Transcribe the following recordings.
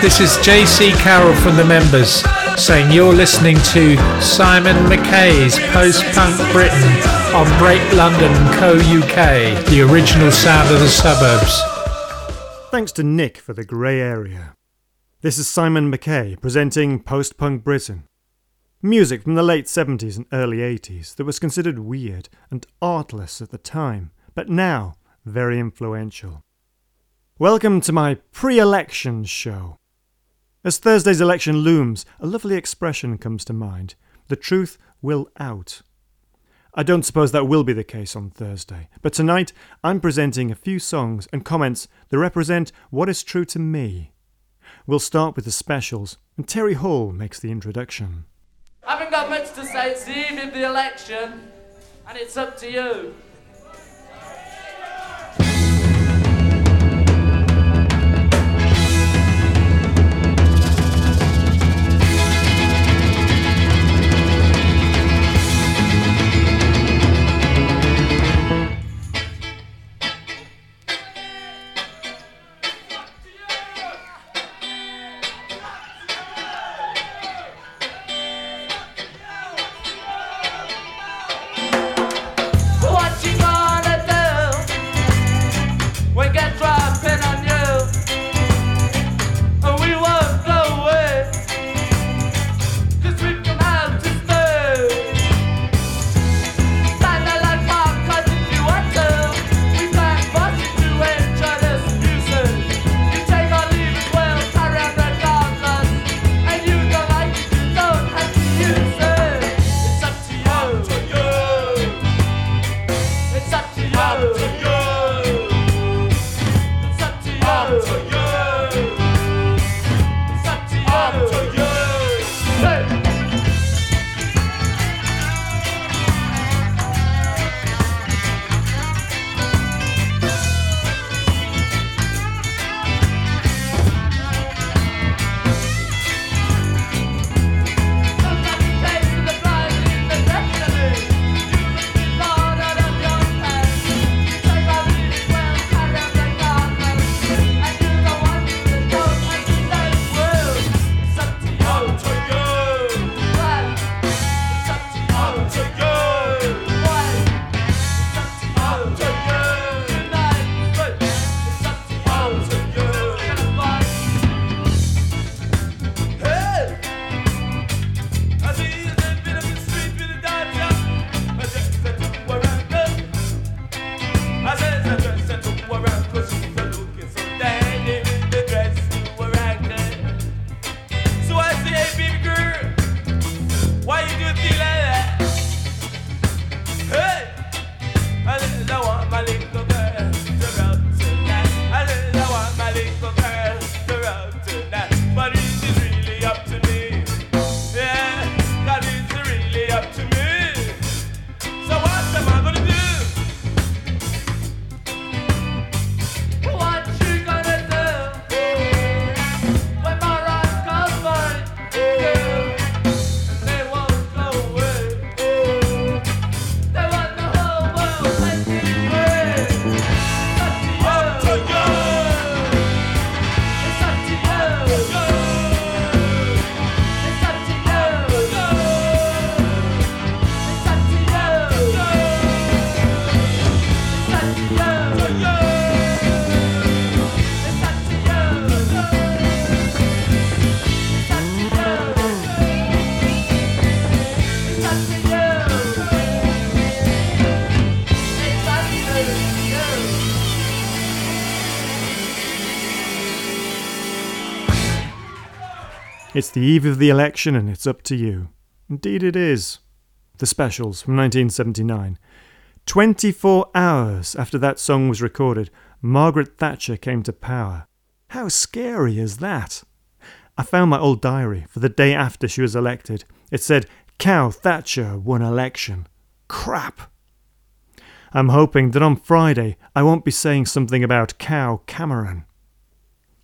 This is JC Carroll from the members saying you're listening to Simon McKay's Post Punk Britain on Break London Co UK, the original sound of the suburbs. Thanks to Nick for the grey area. This is Simon McKay presenting Post Punk Britain. Music from the late 70s and early 80s that was considered weird and artless at the time, but now very influential. Welcome to my pre election show. As Thursday's election looms, a lovely expression comes to mind the truth will out. I don't suppose that will be the case on Thursday, but tonight I'm presenting a few songs and comments that represent what is true to me. We'll start with the specials, and Terry Hall makes the introduction. I haven't got much to say, it's the eve of the election, and it's up to you. It's the eve of the election and it's up to you. Indeed, it is. The Specials from 1979. 24 hours after that song was recorded, Margaret Thatcher came to power. How scary is that? I found my old diary for the day after she was elected. It said, Cow Thatcher won election. Crap! I'm hoping that on Friday I won't be saying something about Cow Cameron.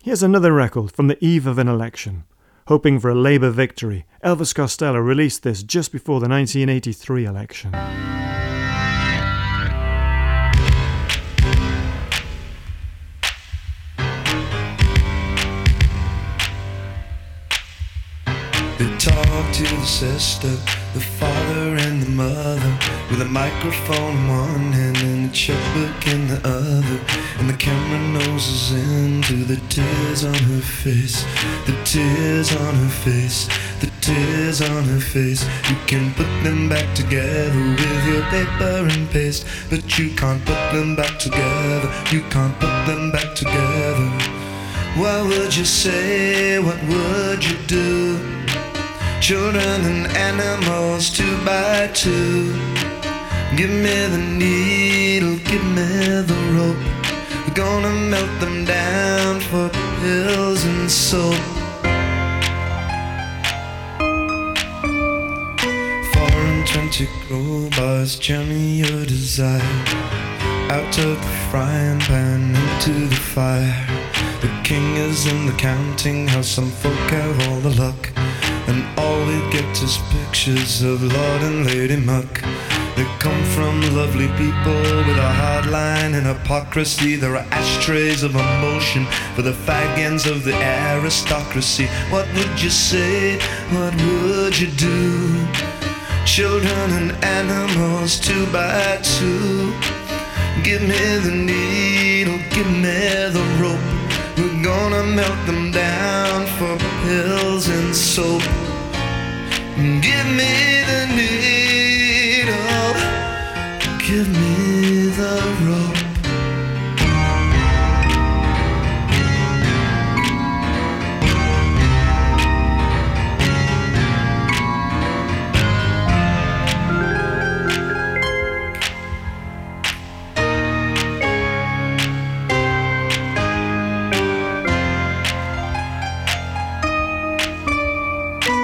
Here's another record from the eve of an election. Hoping for a Labour victory, Elvis Costello released this just before the 1983 election. They talk to the sister, the father and the mother With a microphone in one hand and a checkbook in the other And the camera noses into the tears on her face The tears on her face, the tears on her face You can put them back together with your paper and paste But you can't put them back together, you can't put them back together what would you say? What would you do? Children and animals, two by two. Give me the needle, give me the rope. We're gonna melt them down for pills and soap. And twenty crowbars, journey your desire. Out of the frying pan into the fire. The king is in the counting house, some folk have all the luck. And all we get is pictures of Lord and Lady Muck. They come from lovely people with a hard line and hypocrisy. There are ashtrays of emotion for the fag ends of the aristocracy. What would you say? What would you do? Children and animals, two by two. Give me the needle, give me the rope. We're gonna melt them down for pills and soap. Give me the needle, give me the rope.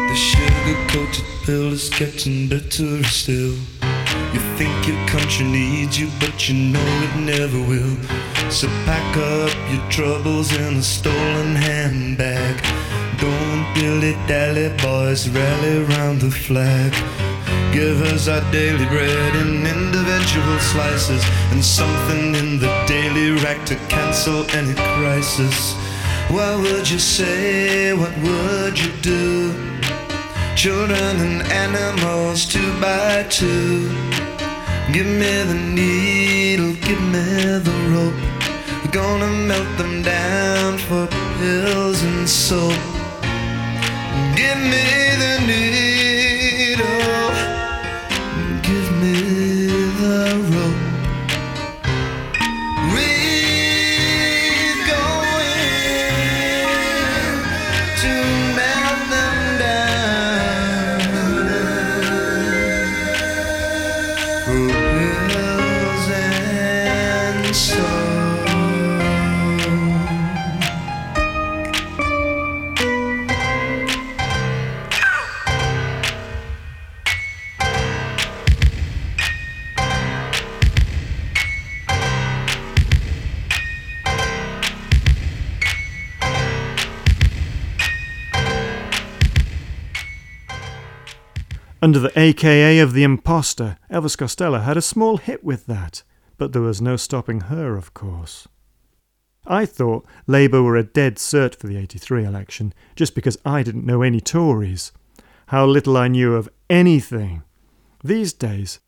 The sugar-coated pill is getting better still. You think your country needs you, but you know it never will. So pack up your troubles in a stolen handbag. Don't dilly-dally, boys, rally round the flag. Give us our daily bread in individual slices and something in the daily rack to cancel any crisis. What would you say? What would you do? Children and animals, two by two. Give me the needle, give me the rope. We're gonna melt them down for pills and soap. Give me AKA of the imposter, Elvis Costello had a small hit with that, but there was no stopping her, of course. I thought Labour were a dead cert for the 83 election just because I didn't know any Tories. How little I knew of anything. These days,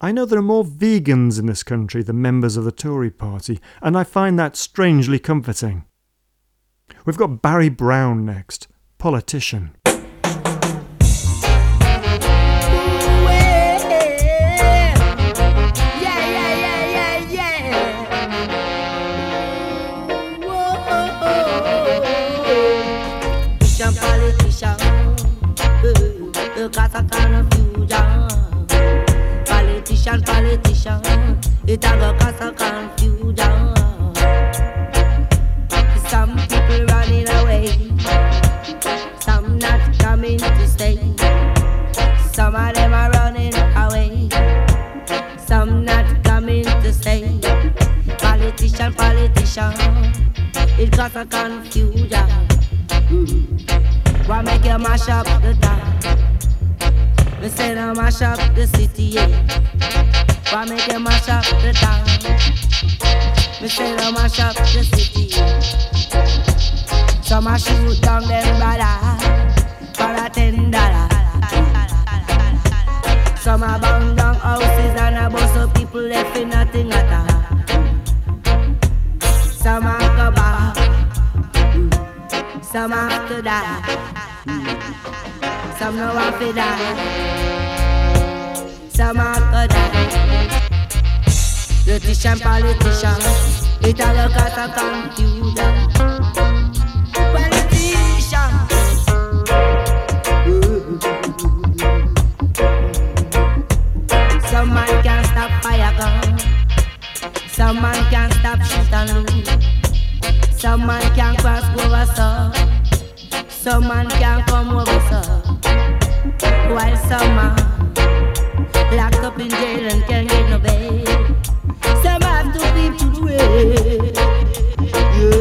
I know there are more vegans in this country than members of the Tory party, and I find that strangely comforting. We've got Barry Brown next. Politician, a confusion. Politician, politician, it a go cause a confusion. Some people running away, some not coming to stay. Some of them are running away, some not coming to stay. Politician, politician, it cause a confusion. Why make you mash up the town? Me say now mash up the city, yeah. Why make you mash up the town? Me say now mash up the city, yeah. Some a shoot down them brother for a ten dollars. Some are bound down houses and a bus of people left in nothing at all. Some are go back, some have to die, some no have to die, some are go die. Politician, politician, it all look at a confusion. Politician. Some man can't stop fire gun. Some man can't stop shoot and loot. Some man can't cross over so. Some man can't come over so. While some man locked up in jail and can't get no bail. Some have to leave to way. Yeah.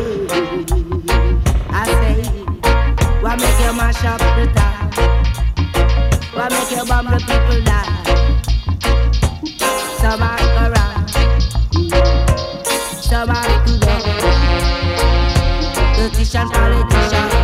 I say, why make you mash up the town? Why make you bomb the people down? Some are around, some are to go. Politician, politician,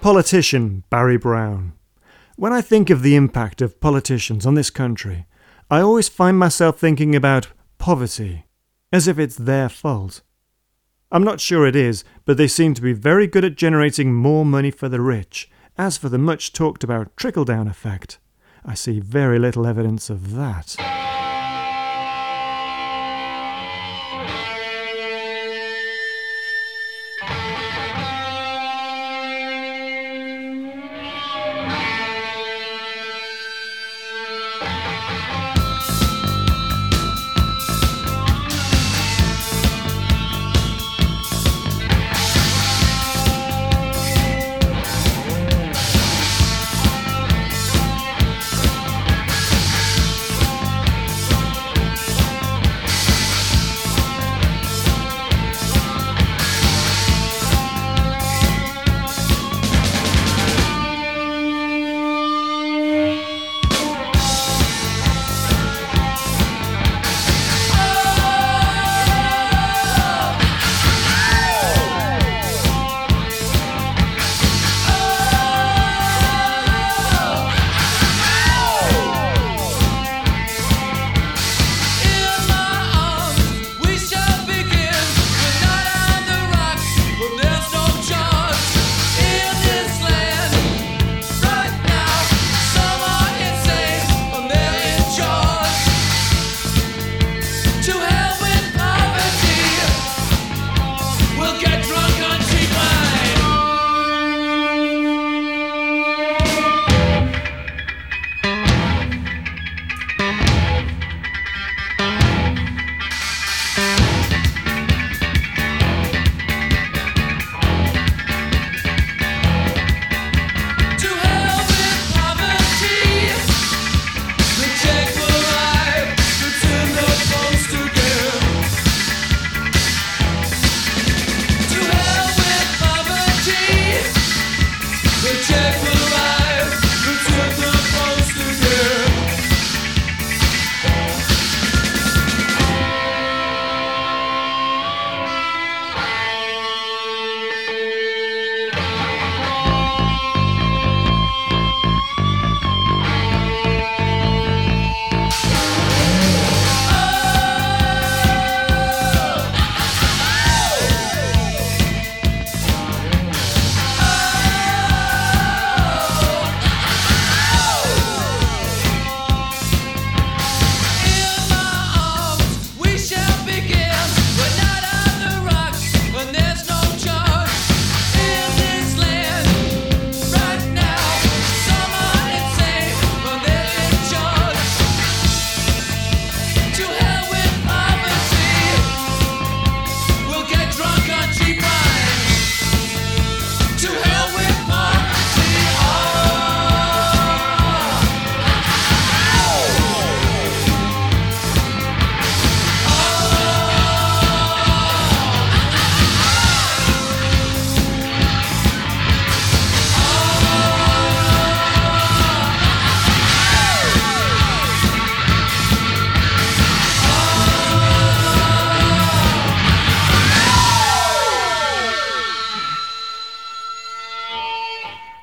Politician Barry Brown. When I think of the impact of politicians on this country, I always find myself thinking about poverty, as if it's their fault. I'm not sure it is, but they seem to be very good at generating more money for the rich. As for the much talked about trickle down effect, I see very little evidence of that.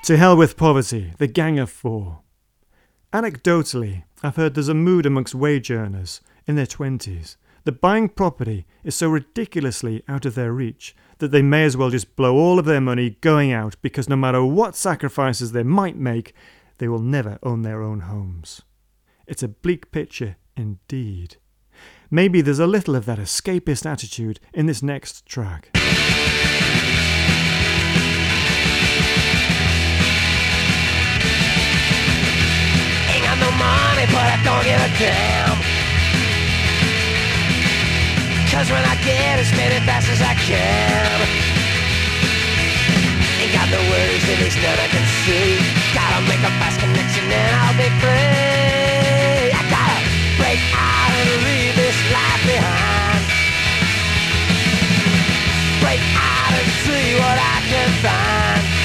To hell with poverty, the Gang of Four. Anecdotally, I've heard there's a mood amongst wage earners in their 20s that buying property is so ridiculously out of their reach that they may as well just blow all of their money going out because no matter what sacrifices they might make, they will never own their own homes. It's a bleak picture indeed. Maybe there's a little of that escapist attitude in this next track. I don't give a damn. Cause when I get spend it fast as I can. Ain't got no worries, at least none I can see. Gotta make a fast connection and I'll be free. I gotta break out and leave this life behind. Break out and see what I can find.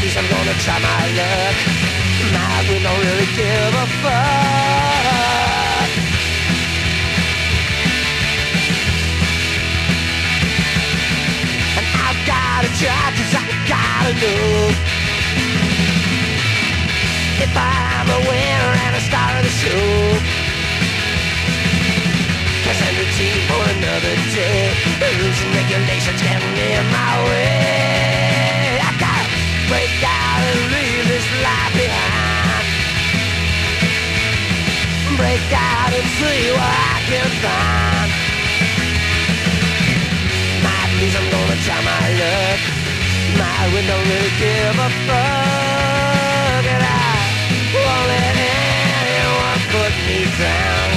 At least I'm gonna try my luck. My we don't really give a fuck. And I've gotta try cause I gotta know If I'm a winner and a star of the show. Cause routine for another day. Rules and regulations getting in my way. I gotta break out and leave this life behind Break out and see what I can find. At least I'm gonna try my luck. My we don't give a fuck And I won't let anyone put me down.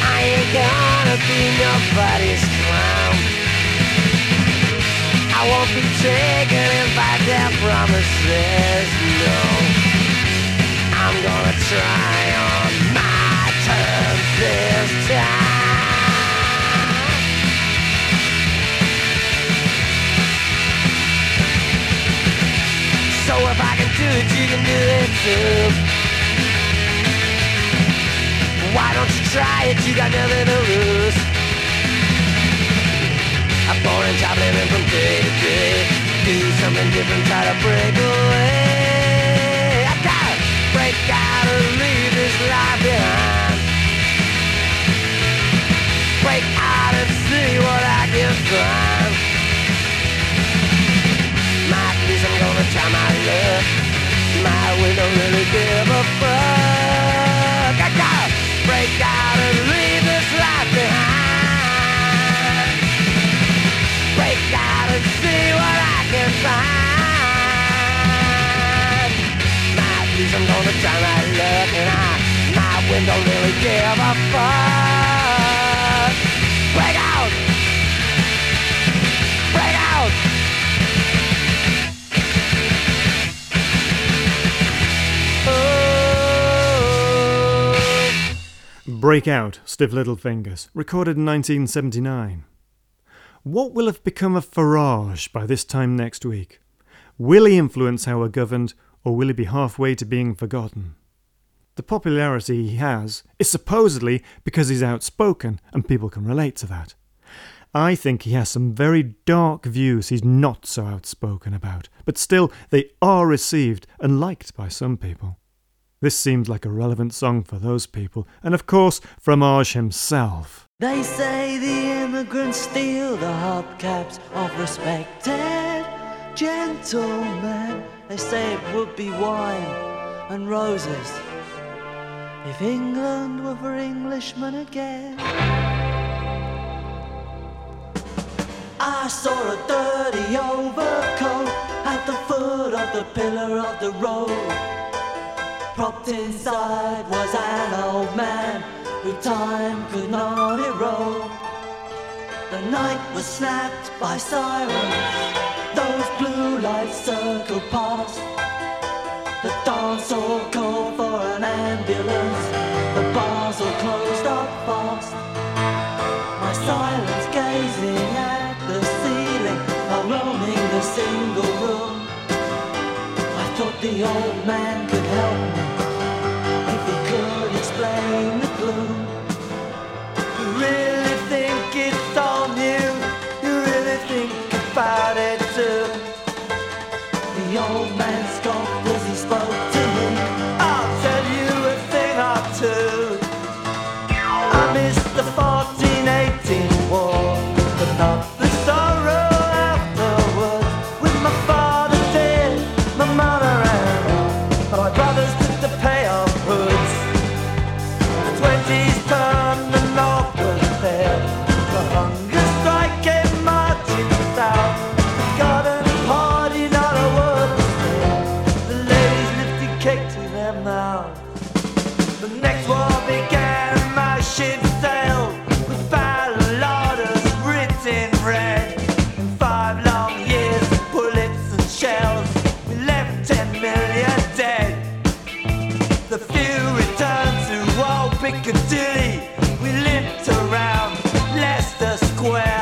I ain't gonna be nobody's clown. I won't be taken in by their promises, Why don't you try it? You got nothing to lose. I'm born and job living from day to day. Do something different, try to break away. I gotta try my luck. Now we don't really give a fuck. Break out Please, I'm gonna try my luck, and I, my wind don't really give a fuck. Break out. Break out. Break Out, Stiff Little Fingers, recorded in 1979. What will have become of Farage by this time next week? Will he influence how we're governed, or will he be halfway to being forgotten? The popularity he has is supposedly because he's outspoken and people can relate to that. I think he has some very dark views he's not so outspoken about, but still they are received and liked by some people. This seemed like a relevant song for those people, and of course, Fromage himself. They say the immigrants steal the hubcaps of respected gentlemen. They say it would be wine and roses if England were for Englishmen again. I saw a dirty overcoat at the foot of the pillar of the road. Propped inside was an old man who time could not erode. The night was snapped by sirens, lights circled. The dance hall called for an ambulance, the bars all closed up fast. My silence gazing at the ceiling while roaming the single room. I thought the old man could help me Leicester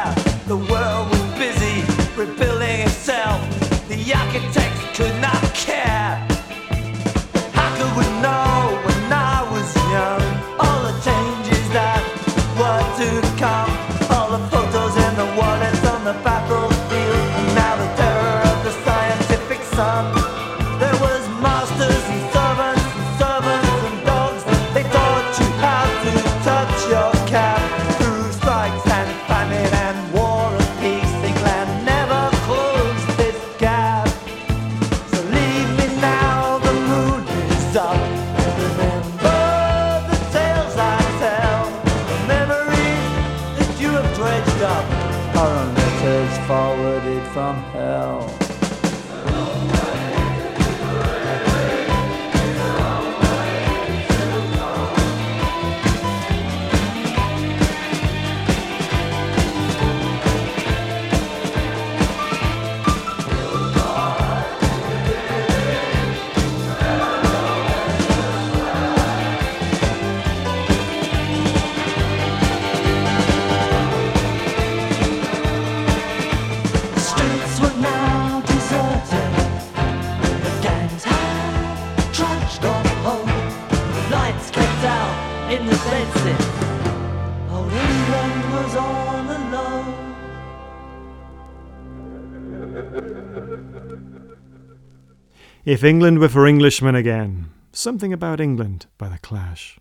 If England were for Englishmen again. Something about England by The Clash.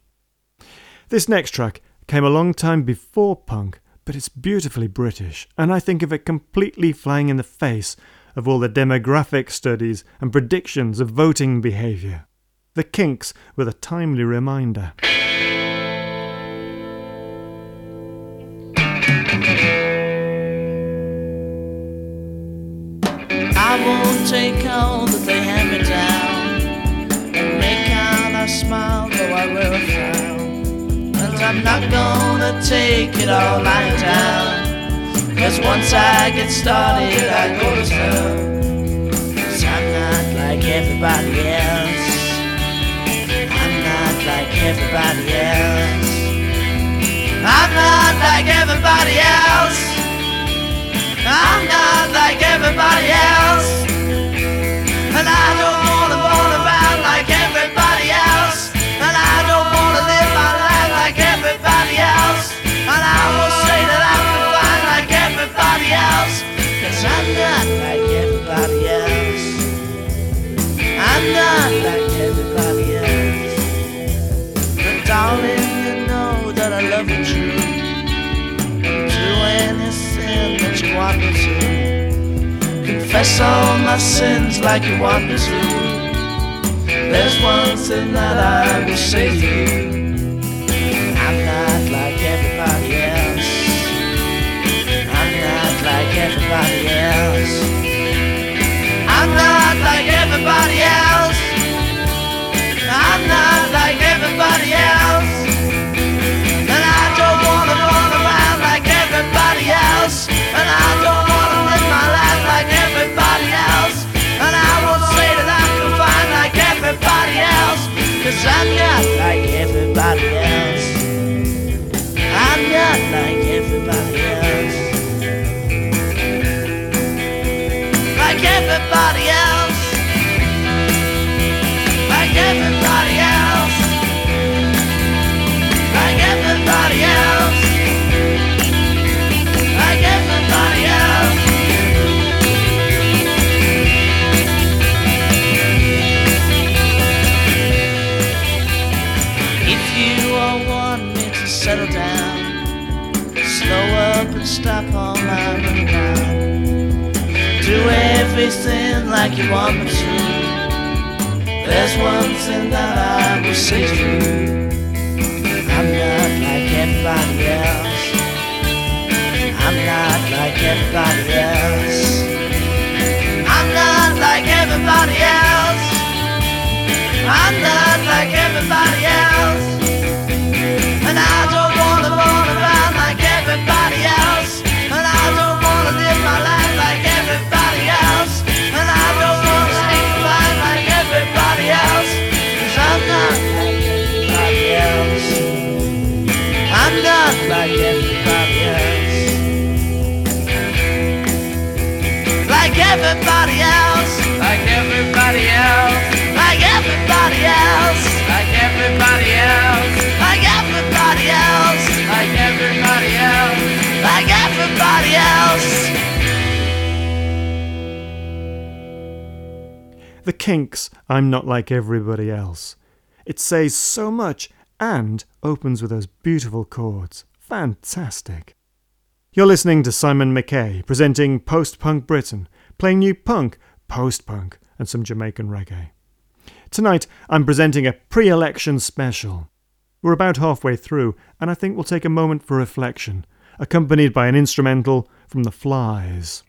This next track came a long time before punk, but it's beautifully British, and I think of it completely flying in the face of all the demographic studies and predictions of voting behaviour. The Kinks with a timely reminder. I won't take all that they hand I'm not gonna take it all lying down. Cause once I get started, I go to town. Cause I'm not like everybody else. I'm not like everybody else. I'm not like everybody else. I'm not like everybody else. Confess all my sins like you want me to. There's one thing that I will say to you. I'm not like everybody else. I'm not like everybody else. I'm not like everybody else. Cause I'm not like everybody else. I'm not like everybody else. Like everybody else. To you. I'm not like everybody else. I'm not like everybody else. I'm not like everybody else. I'm not like everybody else. Kinks, I'm Not Like Everybody Else. It says so much and opens with those beautiful chords. Fantastic. You're listening to Simon McKay presenting Post Punk Britain, playing new punk, post punk, and some Jamaican reggae. Tonight, I'm presenting a pre election special. We're about halfway through, and I think we'll take a moment for reflection, accompanied by an instrumental from The Flys.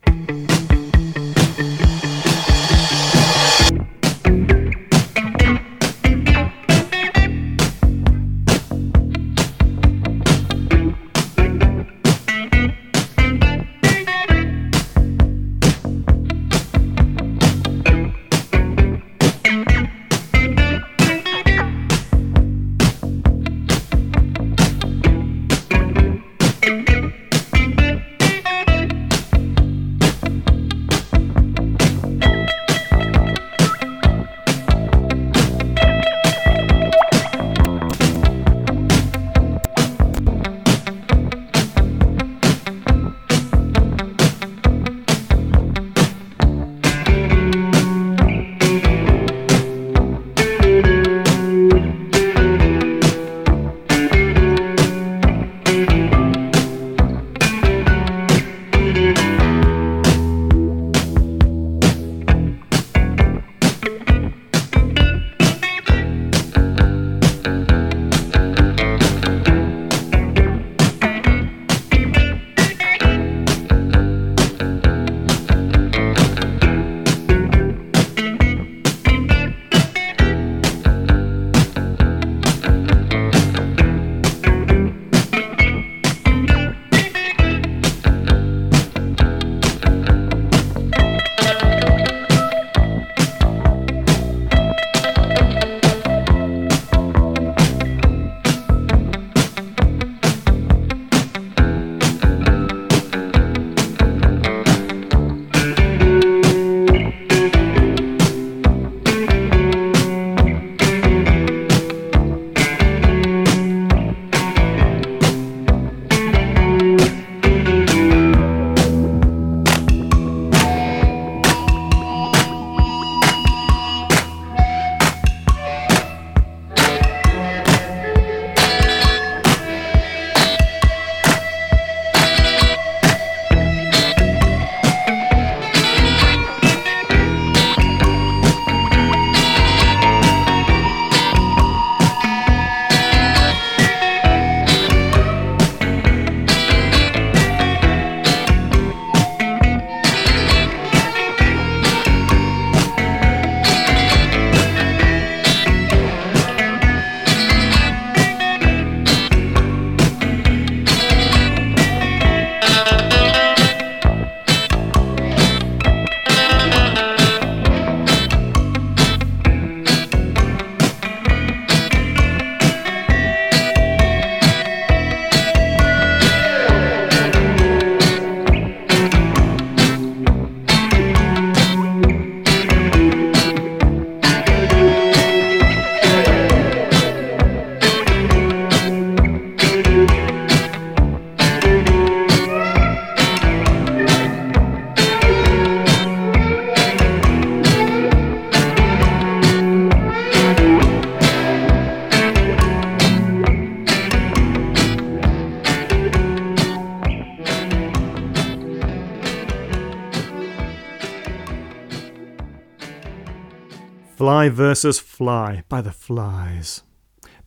Fly versus Fly by the Flys.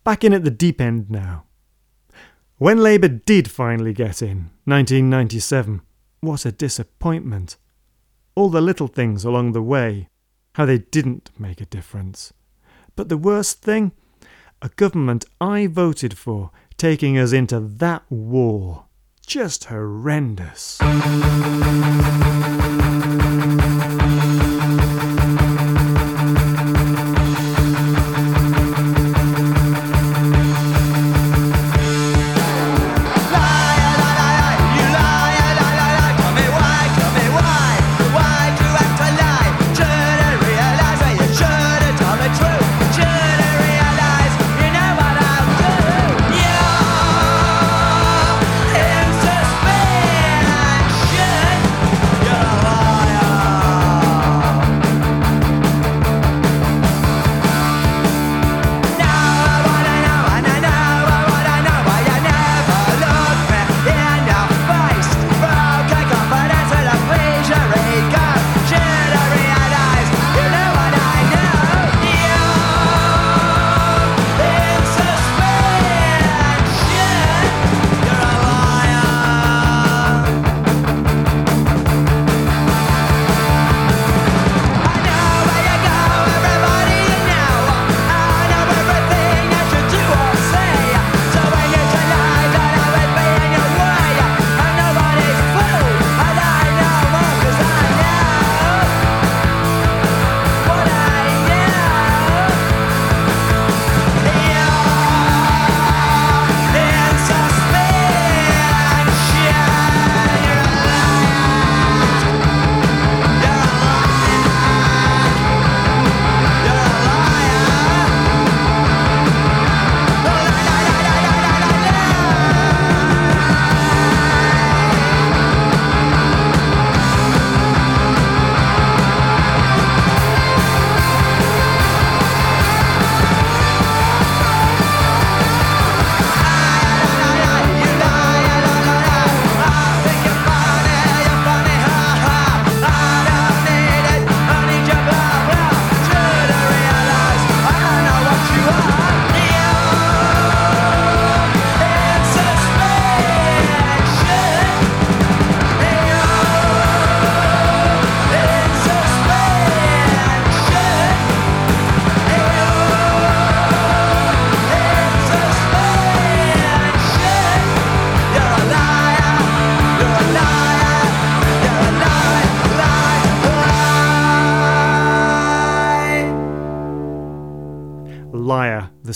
Back in at the deep end now. When Labour did finally get in, 1997, what a disappointment. All the little things along the way, how they didn't make a difference. But the worst thing? A government I voted for taking us into that war. Just horrendous.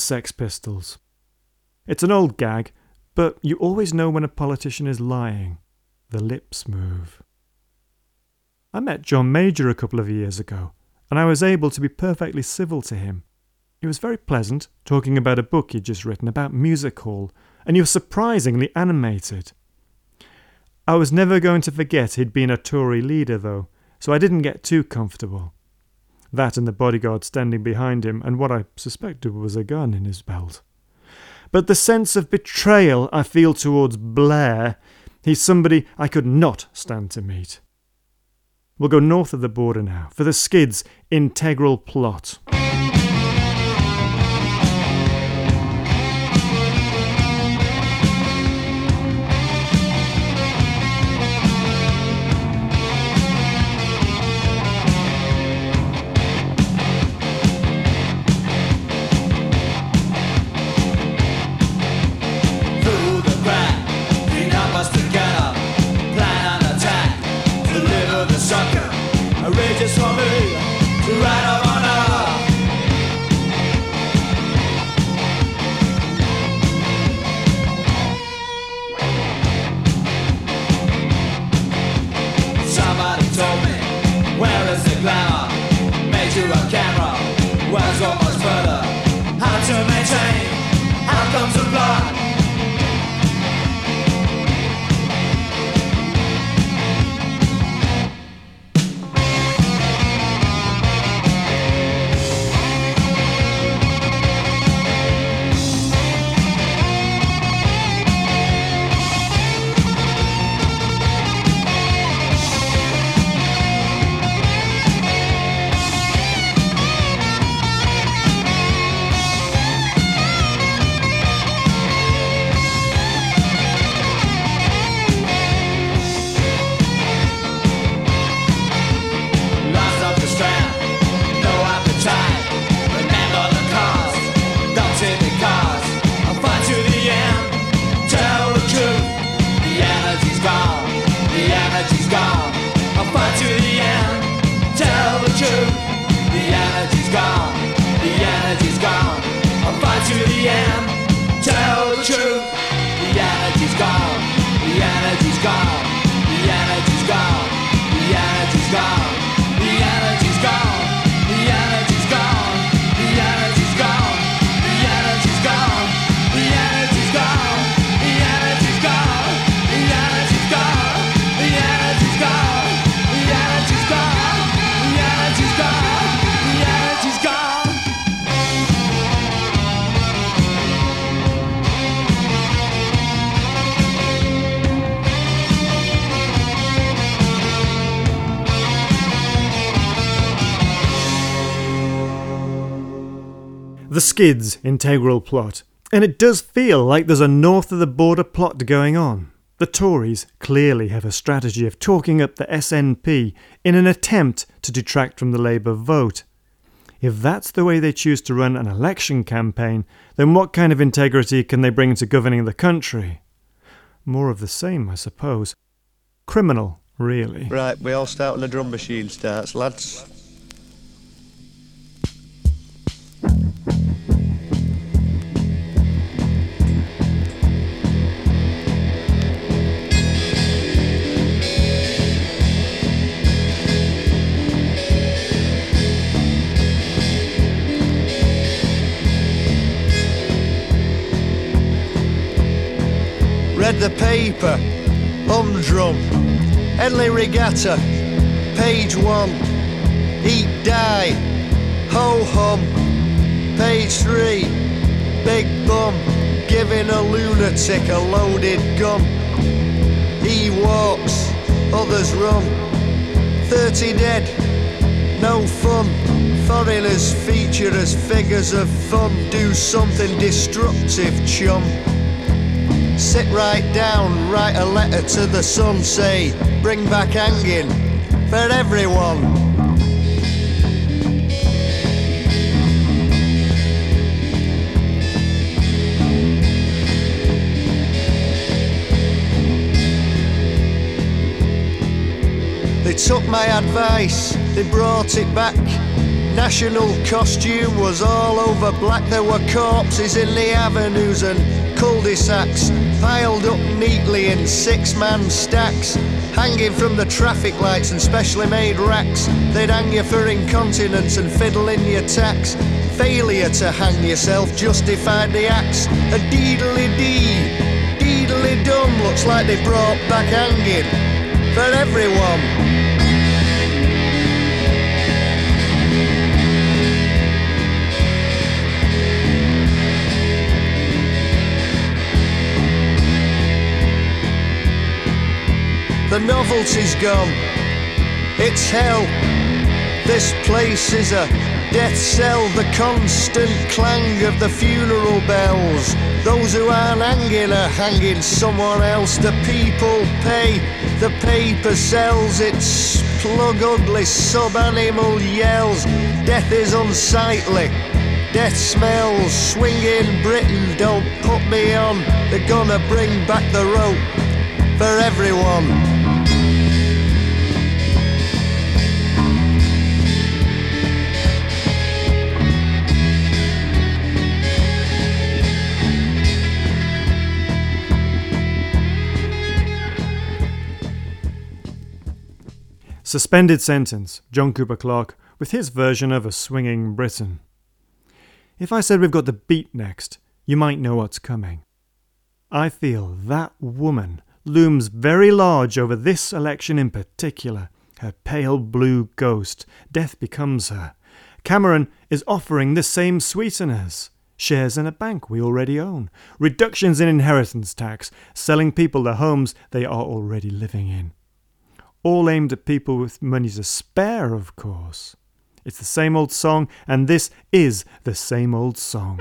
Sex Pistols. It's an old gag, but you always know when a politician is lying. The lips move. I met John Major a couple of years ago, and I was able to be perfectly civil to him. He was very pleasant, talking about a book he'd just written about music hall, and he was surprisingly animated. I was never going to forget he'd been a Tory leader, though, so I didn't get too comfortable. That and the bodyguard standing behind him, and what I suspected was a gun in his belt. But the sense of betrayal I feel towards Blair, he's somebody I could not stand to meet. We'll go north of the border now for the Skids' integral plot. about Skids' integral plot. And it does feel like there's a north of the border plot going on. The Tories clearly have a strategy of talking up the SNP in an attempt to detract from the Labour vote. If that's the way they choose to run an election campaign, then what kind of integrity can they bring to governing the country? More of the same, I suppose. Criminal, really. Right, we all start when the drum machine starts, lads. The paper, humdrum, Henley Regatta, page one, eat, die, ho hum, page three, big bum, giving a lunatic a loaded gun. He walks, others run, 30 dead, no fun. Foreigners feature as figures of fun, do something destructive, chum. Sit right down, write a letter to the sun, say, bring back hanging for everyone. They took my advice, they brought it back. National costume was all over black. There were corpses in the avenues and cul-de-sacs, piled up neatly in six-man stacks, hanging from the traffic lights and specially made racks. They'd hang you for incontinence and fiddle in your tax. Failure to hang yourself justified the acts. A deedly-dee, deedly-dum looks like they brought back hanging for everyone. The novelty's gone. It's hell. This place is a death cell. The constant clang of the funeral bells. Those who aren't hanging are hanging someone else. The people pay. The paper sells its plug ugly sub animal yells. Death is unsightly. Death smells. Swinging Britain. Don't put me on. They're gonna bring back the rope for everyone. Suspended sentence, John Cooper Clarke, with his version of a swinging Britain. If I said we've got the beat next, you might know what's coming. I feel that woman looms very large over this election in particular. Her pale blue ghost, death becomes her. Cameron is offering the same sweeteners. Shares in a bank we already own. Reductions in inheritance tax. Selling people the homes they are already living in all aimed at people with money to spare, of course. It's the same old song, and this is the same old song.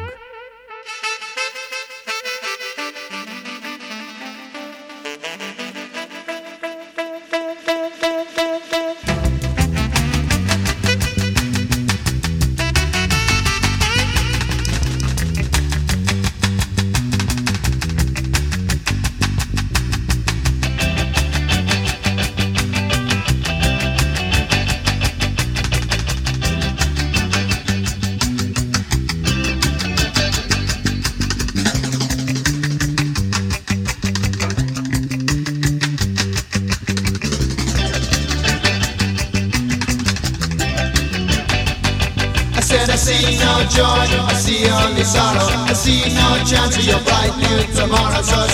see no chance of your bright new tomorrow. So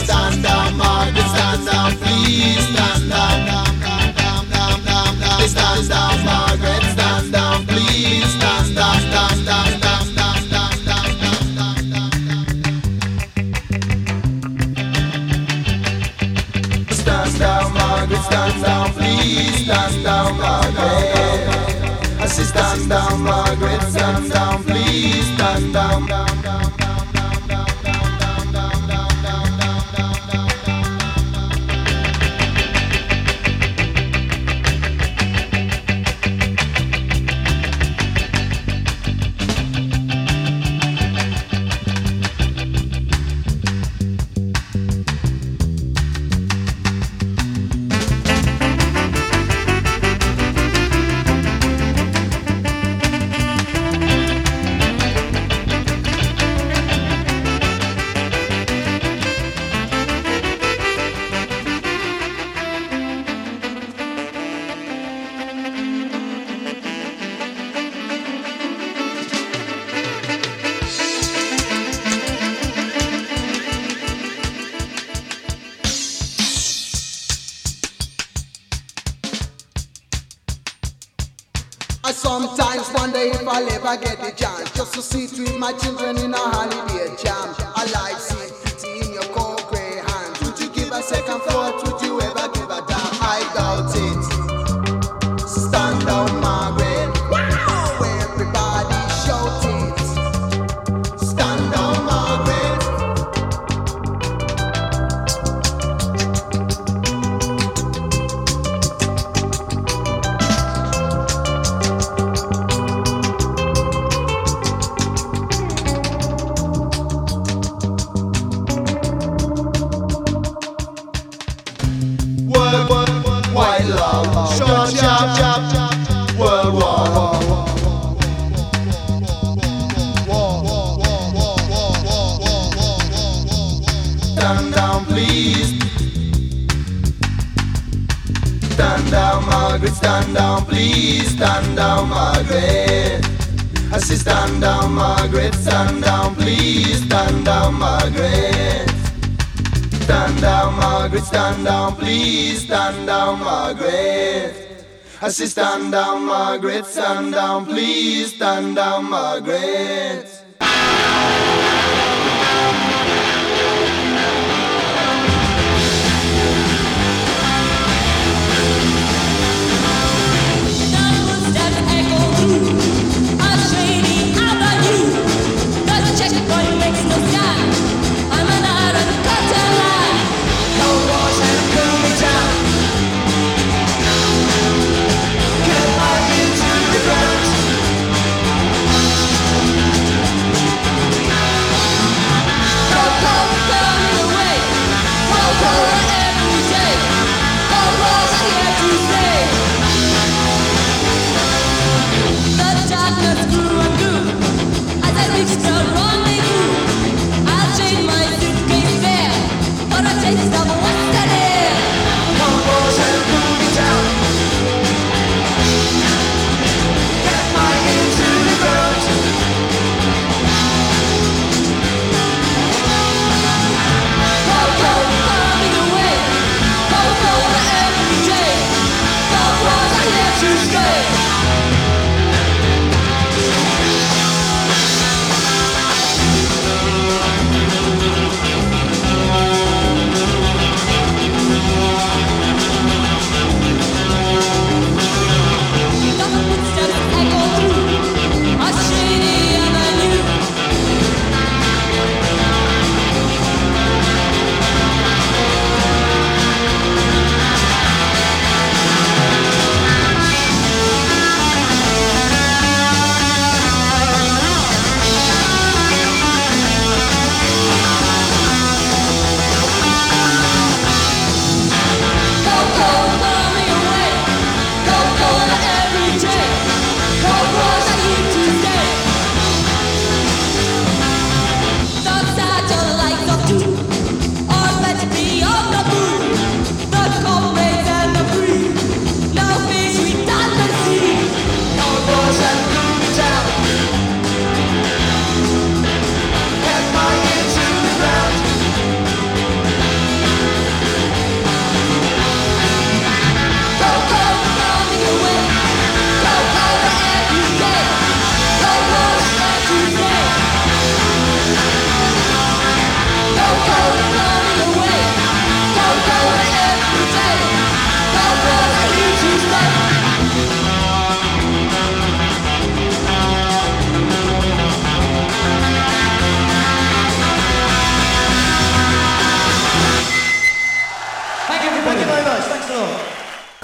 I sometimes wonder if I'll ever get the chance just to sit with my children in a holiday jam. A like seems in your concrete hands. Would you give a second thought stand down, Margaret, stand down, please, stand down, Margaret. Stand down, Margaret, stand down, please, stand down, Margaret. I say, stand down, Margaret, stand down, please, stand down, Margaret.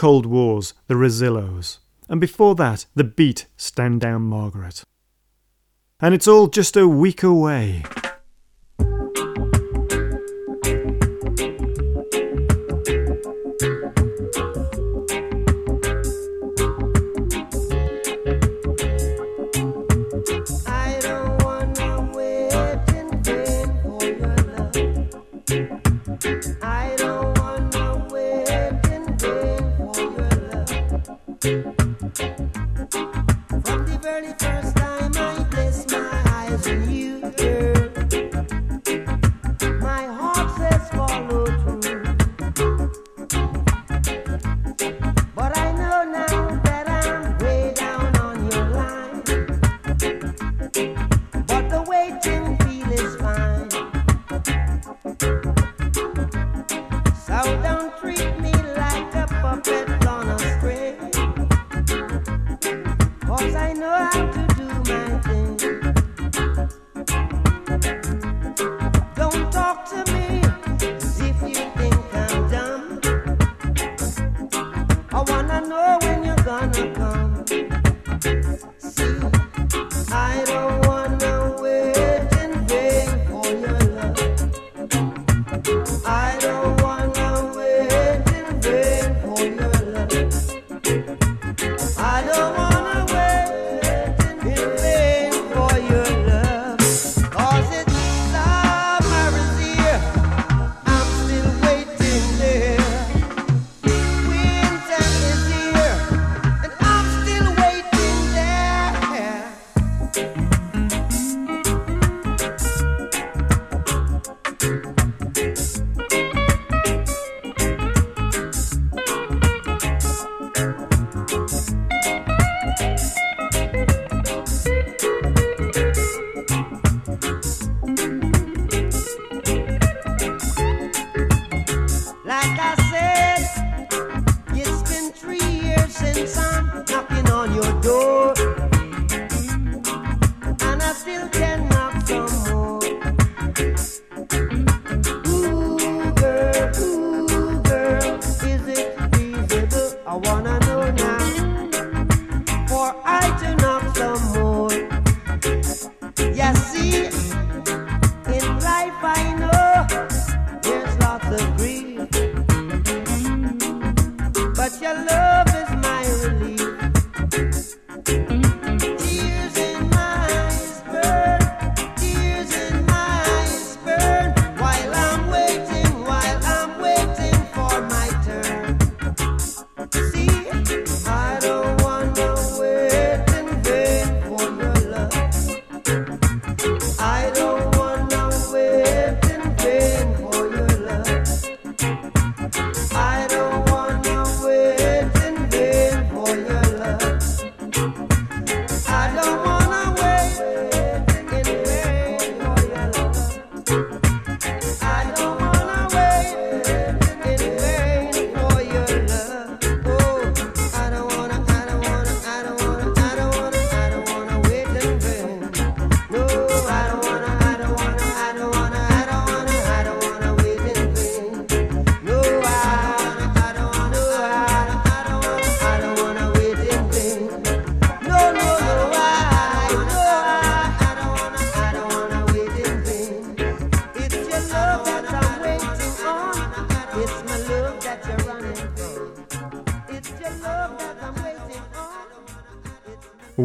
Cold Wars, the Rezillos, and before that, the Beat, Stand Down Margaret. And it's all just a week away.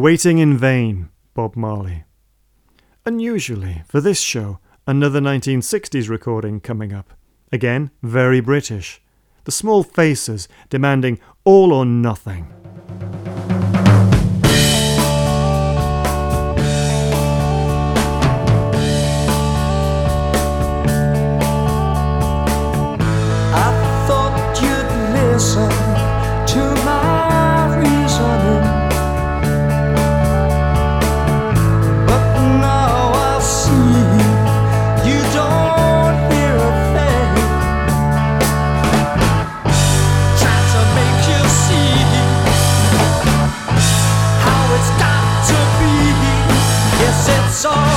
Waiting in Vain, Bob Marley. Unusually, for this show, another 1960s recording coming up. Again, very British. The small faces demanding all or nothing. I thought you'd listen. sorry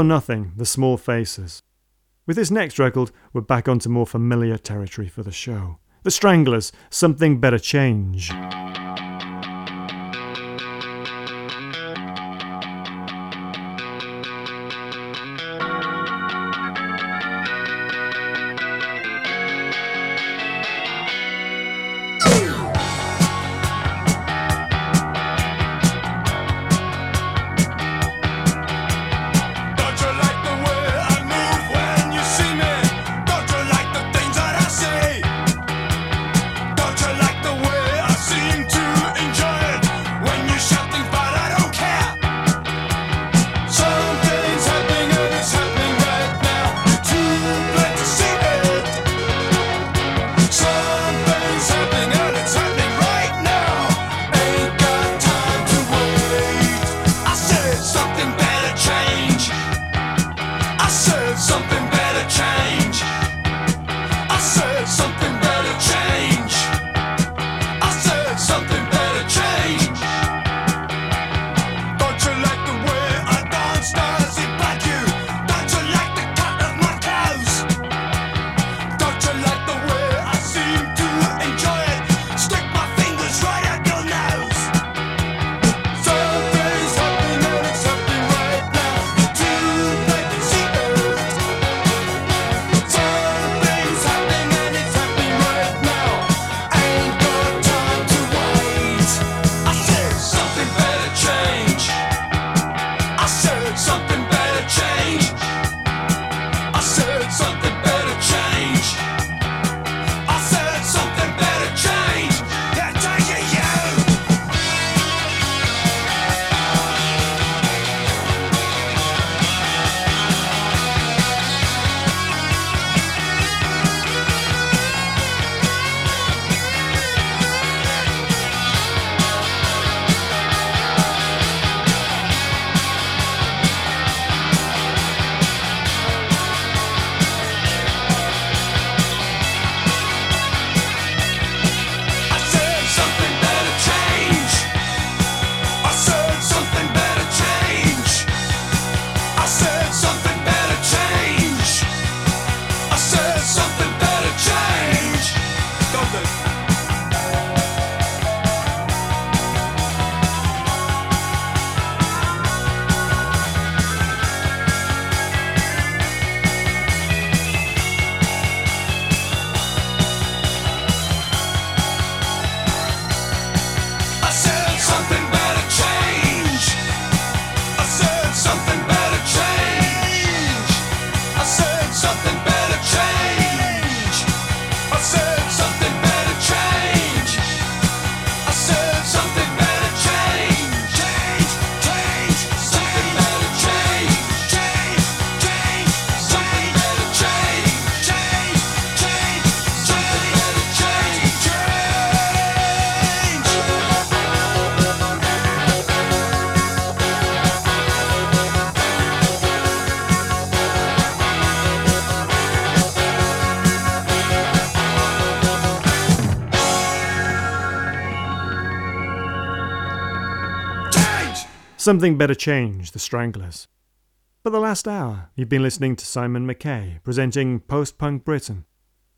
or Nothing, The Small Faces. With this next record, we're back onto more familiar territory for the show. The Stranglers, Something Better Change. Something Better Change, The Stranglers. For the last hour, you've been listening to Simon McKay presenting Post Punk Britain.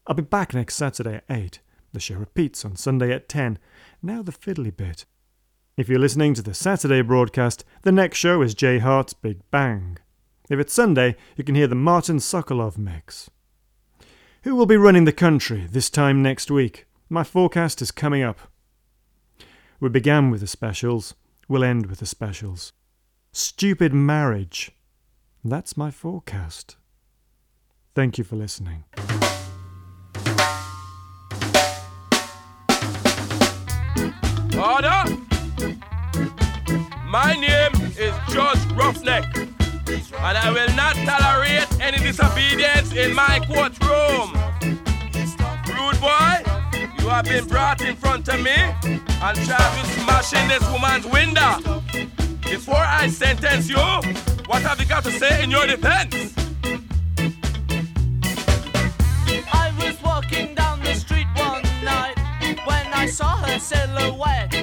I'll be back next Saturday at 8. The show repeats on Sunday at 10. Now the fiddly bit. If you're listening to the Saturday broadcast, the next show is Jay Hart's Big Bang. If it's Sunday, you can hear the Martin Sokolov mix. Who will be running the country this time next week? My forecast is coming up. We began with the specials, we'll end with the specials. Stupid marriage. That's my forecast. Thank you for listening. Order! My name is Judge Roughneck, and I will not tolerate any disobedience in my courtroom. You have been brought in front of me and charged with smashing this woman's window. Before I sentence you, what have you got to say in your defense? I was walking down the street one night when I saw her silhouette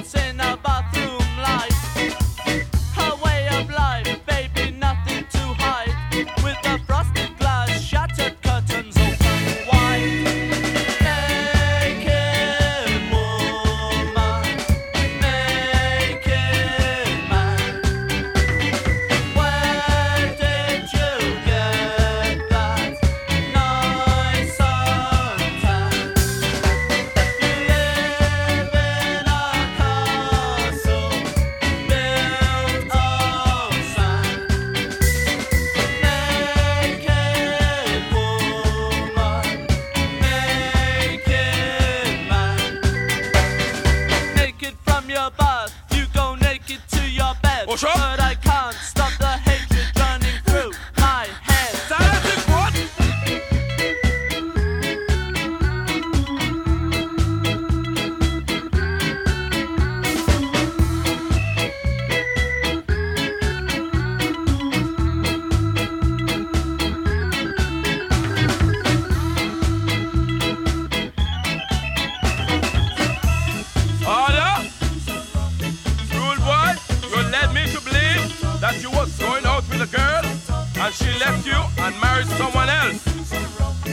left you and married someone else.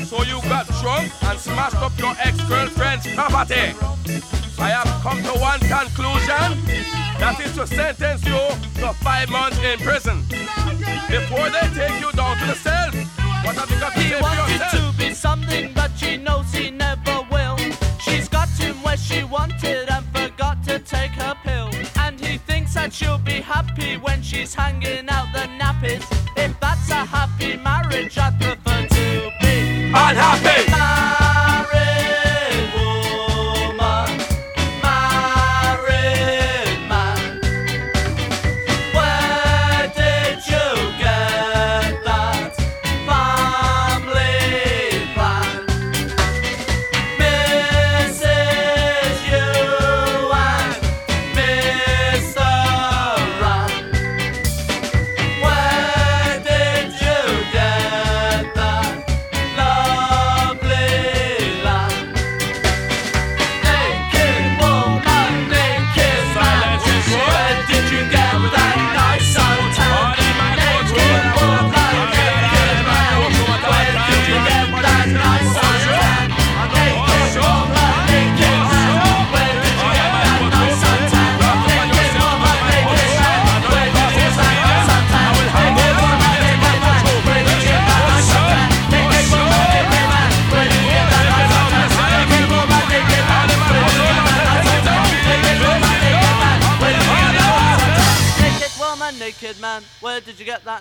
So you got drunk and smashed up your ex-girlfriend's property. I have come to one conclusion. That is to sentence you to five months in prison. Before they take you down to the cell, what have you got to He say for wanted yourself? to be something, but she knows he never will. She's got him where she wanted and forgot to take her pill. And he thinks that she'll be happy when she's hanging out the nappies. Happy marriage, I'd prefer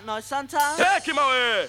nice suntan? Take him away!